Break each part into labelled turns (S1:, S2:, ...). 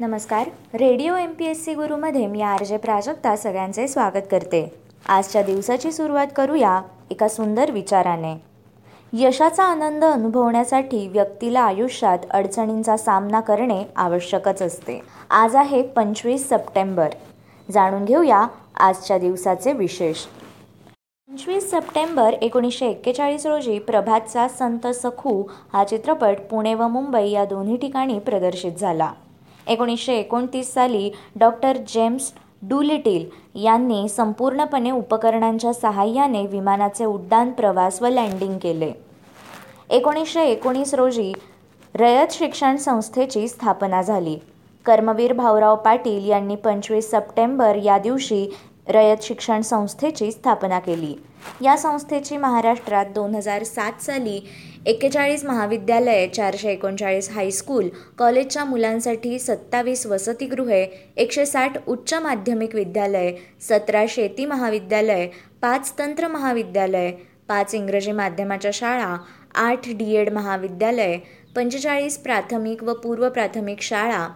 S1: नमस्कार. Radio M P S C गुरुमध्ये मी R J Prajakta सगळ्यांचे स्वागत करते. आजच्या दिवसाची सुरुवात करूया एका सुंदर विचाराने. यशाचा आनंद अनुभवण्यासाठी व्यक्तीला आयुष्यात अडचणींचा सामना करणे आवश्यकच असते. आज आहे पंचवीस सप्टेंबर. जाणून घेऊया आजच्या दिवसाचे विशेष. पंचवीस सप्टेंबर एकोणीसशे एक्केचाळीस रोजी प्रभातचा संत सखू हा चित्रपट पुणे व मुंबई या दोन्ही ठिकाणी प्रदर्शित झाला. एकोणीसशे एकोणतीस साली डॉक्टर जेम्स डुलिटिल यांनी संपूर्णपणे उपकरणांच्या सहाय्याने विमानाचे उड्डाण प्रवास व लँडिंग केले. एकोणीसशे एकोणीस रोजी रयत शिक्षण संस्थेची स्थापना झाली. कर्मवीर भाऊराव पाटील यांनी पंचवीस सप्टेंबर या दिवशी रयत शिक्षण संस्थेची स्थापना केली. या संस्थेची महाराष्ट्रात दोन हजार सात साली एक्केचाळीस महाविद्यालये चारशे एकोणचाळीस हायस्कूल कॉलेजच्या मुलांसाठी सत्तावीस वसतिगृहे एकशे साठ उच्च माध्यमिक विद्यालय सतरा शेती महाविद्यालय पाच तंत्र महाविद्यालय पाच इंग्रजी माध्यमाच्या शाळा आठ डी एड महाविद्यालय पंचेचाळीस प्राथमिक व पूर्व प्राथमिक शाळा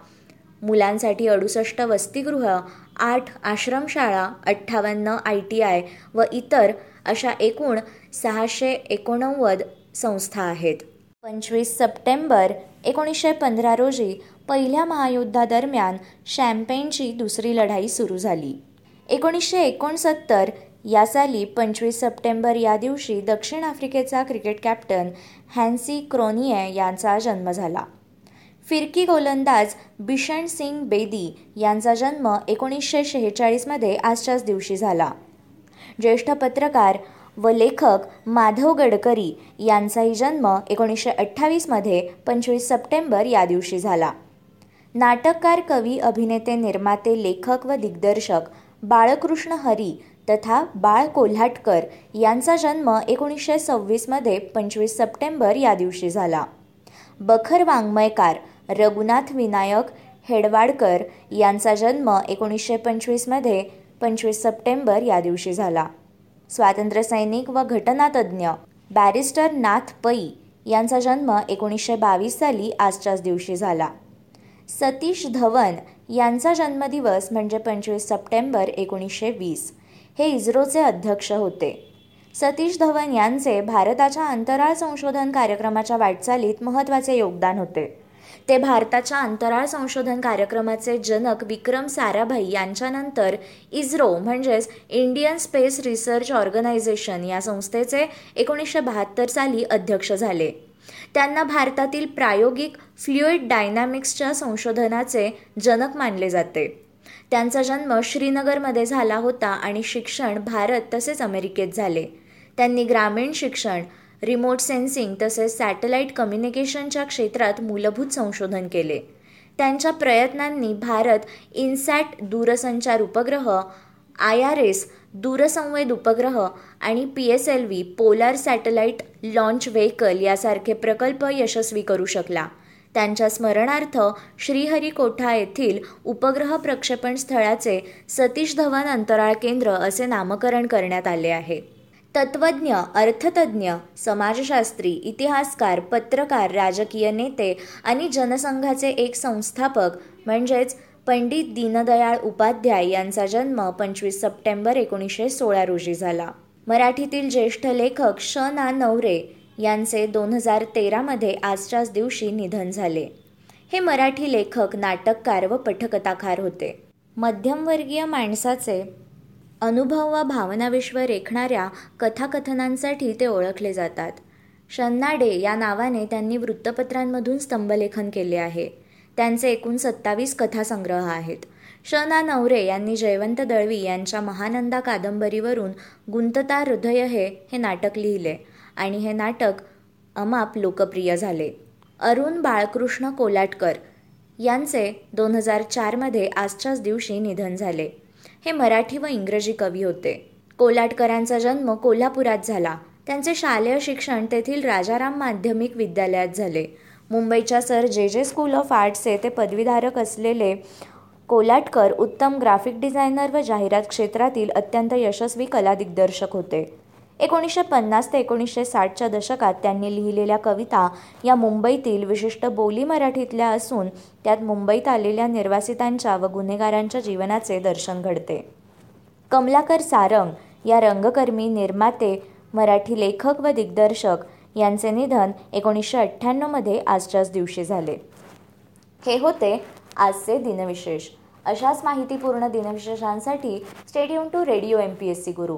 S1: मुलांसाठी अडुसष्ट वसतिगृह आठ आश्रमशाळा अठ्ठावन्न आय टी आय व इतर अशा एकूण सहाशे एकोणनव्वद संस्था आहेत. पंचवीस सप्टेंबर एकोणीसशे पंधरा रोजी पहिल्या महायुद्धादरम्यान शॅम्पेनची दुसरी लढाई सुरू झाली. एकोणीसशे एकोणसत्तर या साली पंचवीस सप्टेंबर या दिवशी दक्षिण आफ्रिकेचा क्रिकेट कॅप्टन हॅन्सी क्रोनिये यांचा जन्म झाला. फिरकी गोलंदाज बिशन सिंग बेदी यांचा जन्म एकोणीसशे शेहेचाळीसमध्ये आजच्याच दिवशी झाला. ज्येष्ठ पत्रकार व लेखक माधव गडकरी यांचाही जन्म एकोणीसशे अठ्ठावीसमध्ये पंचवीस सप्टेंबर या दिवशी झाला. नाटककार कवी अभिनेते निर्माते लेखक व दिग्दर्शक बाळकृष्ण हरी तथा बाळ कोल्हाटकर यांचा जन्म एकोणीसशे सव्वीसमध्ये पंचवीस सप्टेंबर या दिवशी झाला. बखर वाङ्मयकार रघुनाथ विनायक हेडवाडकर यांचा जन्म एकोणीसशे पंचवीसमध्ये पंचवीस सप्टेंबर या दिवशी झाला. स्वातंत्र्यसैनिक व घटनातज्ञ बॅरिस्टर नाथ पै यांचा जन्म एकोणीसशे बावीस साली आजच्याच दिवशी झाला. सतीश धवन यांचा जन्मदिवस म्हणजे पंचवीस सप्टेंबर एकोणीसशे वीस. हे इस्रोचे अध्यक्ष होते. सतीश धवन यांचे भारताच्या अंतराळ संशोधन कार्यक्रमाच्या वाटचालीत महत्त्वाचे योगदान होते. ते भारताच्या अंतराळ संशोधन कार्यक्रमाचे जनक विक्रम साराभाई यांच्यानंतर इस्रो म्हणजेच इंडियन स्पेस रिसर्च ऑर्गनायझेशन या संस्थेचे एकोणीसशे बहात्तर साली अध्यक्ष झाले. त्यांना भारतातील प्रायोगिक फ्ल्युइड डायनॅमिक्सच्या संशोधनाचे जनक मानले जाते. त्यांचा जन्म श्रीनगरमध्ये झाला होता आणि शिक्षण भारत तसेच अमेरिकेत झाले. त्यांनी ग्रामीण शिक्षण रिमोट सेन्सिंग तसेच सॅटेलाईट कम्युनिकेशनच्या क्षेत्रात मूलभूत संशोधन केले. त्यांच्या प्रयत्नांनी भारत इन्सॅट दूरसंचार उपग्रह आय आर एस दूरसंवेद उपग्रह आणि P S L V polar satellite launch vehicle यासारखे प्रकल्प यशस्वी करू शकला. त्यांच्या स्मरणार्थ श्रीहरिकोठा येथील उपग्रह प्रक्षेपण स्थळाचे सतीश धवन अंतराळ केंद्र असे नामकरण करण्यात आले आहे. तत्त्वज्ञ अर्थतज्ञ समाजशास्त्री इतिहासकार पत्रकार राजकीय नेते आणि जनसंघाचे एक संस्थापक म्हणजेच पंडित दीनदयाळ उपाध्याय यांचा जन्म पंचवीस सप्टेंबर एकोणीसशे सोळा रोजी झाला. मराठीतील ज्येष्ठ लेखक श. ना. नवरे यांचे दोन हजार तेरामध्ये आजच्याच दिवशी निधन झाले. हे मराठी लेखक नाटककार व पटकथाकार होते. मध्यमवर्गीय माणसाचे अनुभव व भावनाविश्व रेखणाऱ्या कथाकथनांसाठी ते ओळखले जातात. शन्नाडे या नावाने त्यांनी वृत्तपत्रांमधून स्तंभलेखन केले आहे. त्यांचे एकूण सत्तावीस कथासंग्रह आहेत. श ना नवरे यांनी जयवंत दळवी यांच्या महानंदा कादंबरीवरून गुंतता हृदय हे हे नाटक लिहिले आणि हे नाटक अमाप लोकप्रिय झाले. अरुण बाळकृष्ण कोलाटकर यांचे दोन हजार चारमध्ये आजच्याच दिवशी निधन झाले. हे मराठी व इंग्रजी कवी होते. कोलाटकरांचा जन्म कोल्हापुरात झाला. त्यांचे शालेय शिक्षण तेथील राजाराम माध्यमिक विद्यालयात झाले. मुंबईच्या सर जे जे स्कूल ऑफ आर्ट्सचे ते पदवीधारक असलेले कोलाटकर उत्तम ग्राफिक डिझायनर व जाहिरात क्षेत्रातील अत्यंत यशस्वी कला दिग्दर्शक होते. एकोणीसशे पन्नास ते एकोणीसशे साठच्या दशकात त्यांनी लिहिलेल्या कविता या मुंबईतील विशिष्ट बोली मराठीतल्या असून त्यात मुंबईत आलेल्या निर्वासितांच्या व गुन्हेगारांच्या जीवनाचे दर्शन घडते. कमलाकर सारंग या रंगकर्मी निर्माते मराठी लेखक व दिग्दर्शक यांचे निधन एकोणीसशे अठ्ठ्याण्णवमध्ये आजच्याच दिवशी झाले. हे होते आजचे दिनविशेष. अशाच माहितीपूर्ण दिनविशेषांसाठी stay tuned to radio M P S C Guru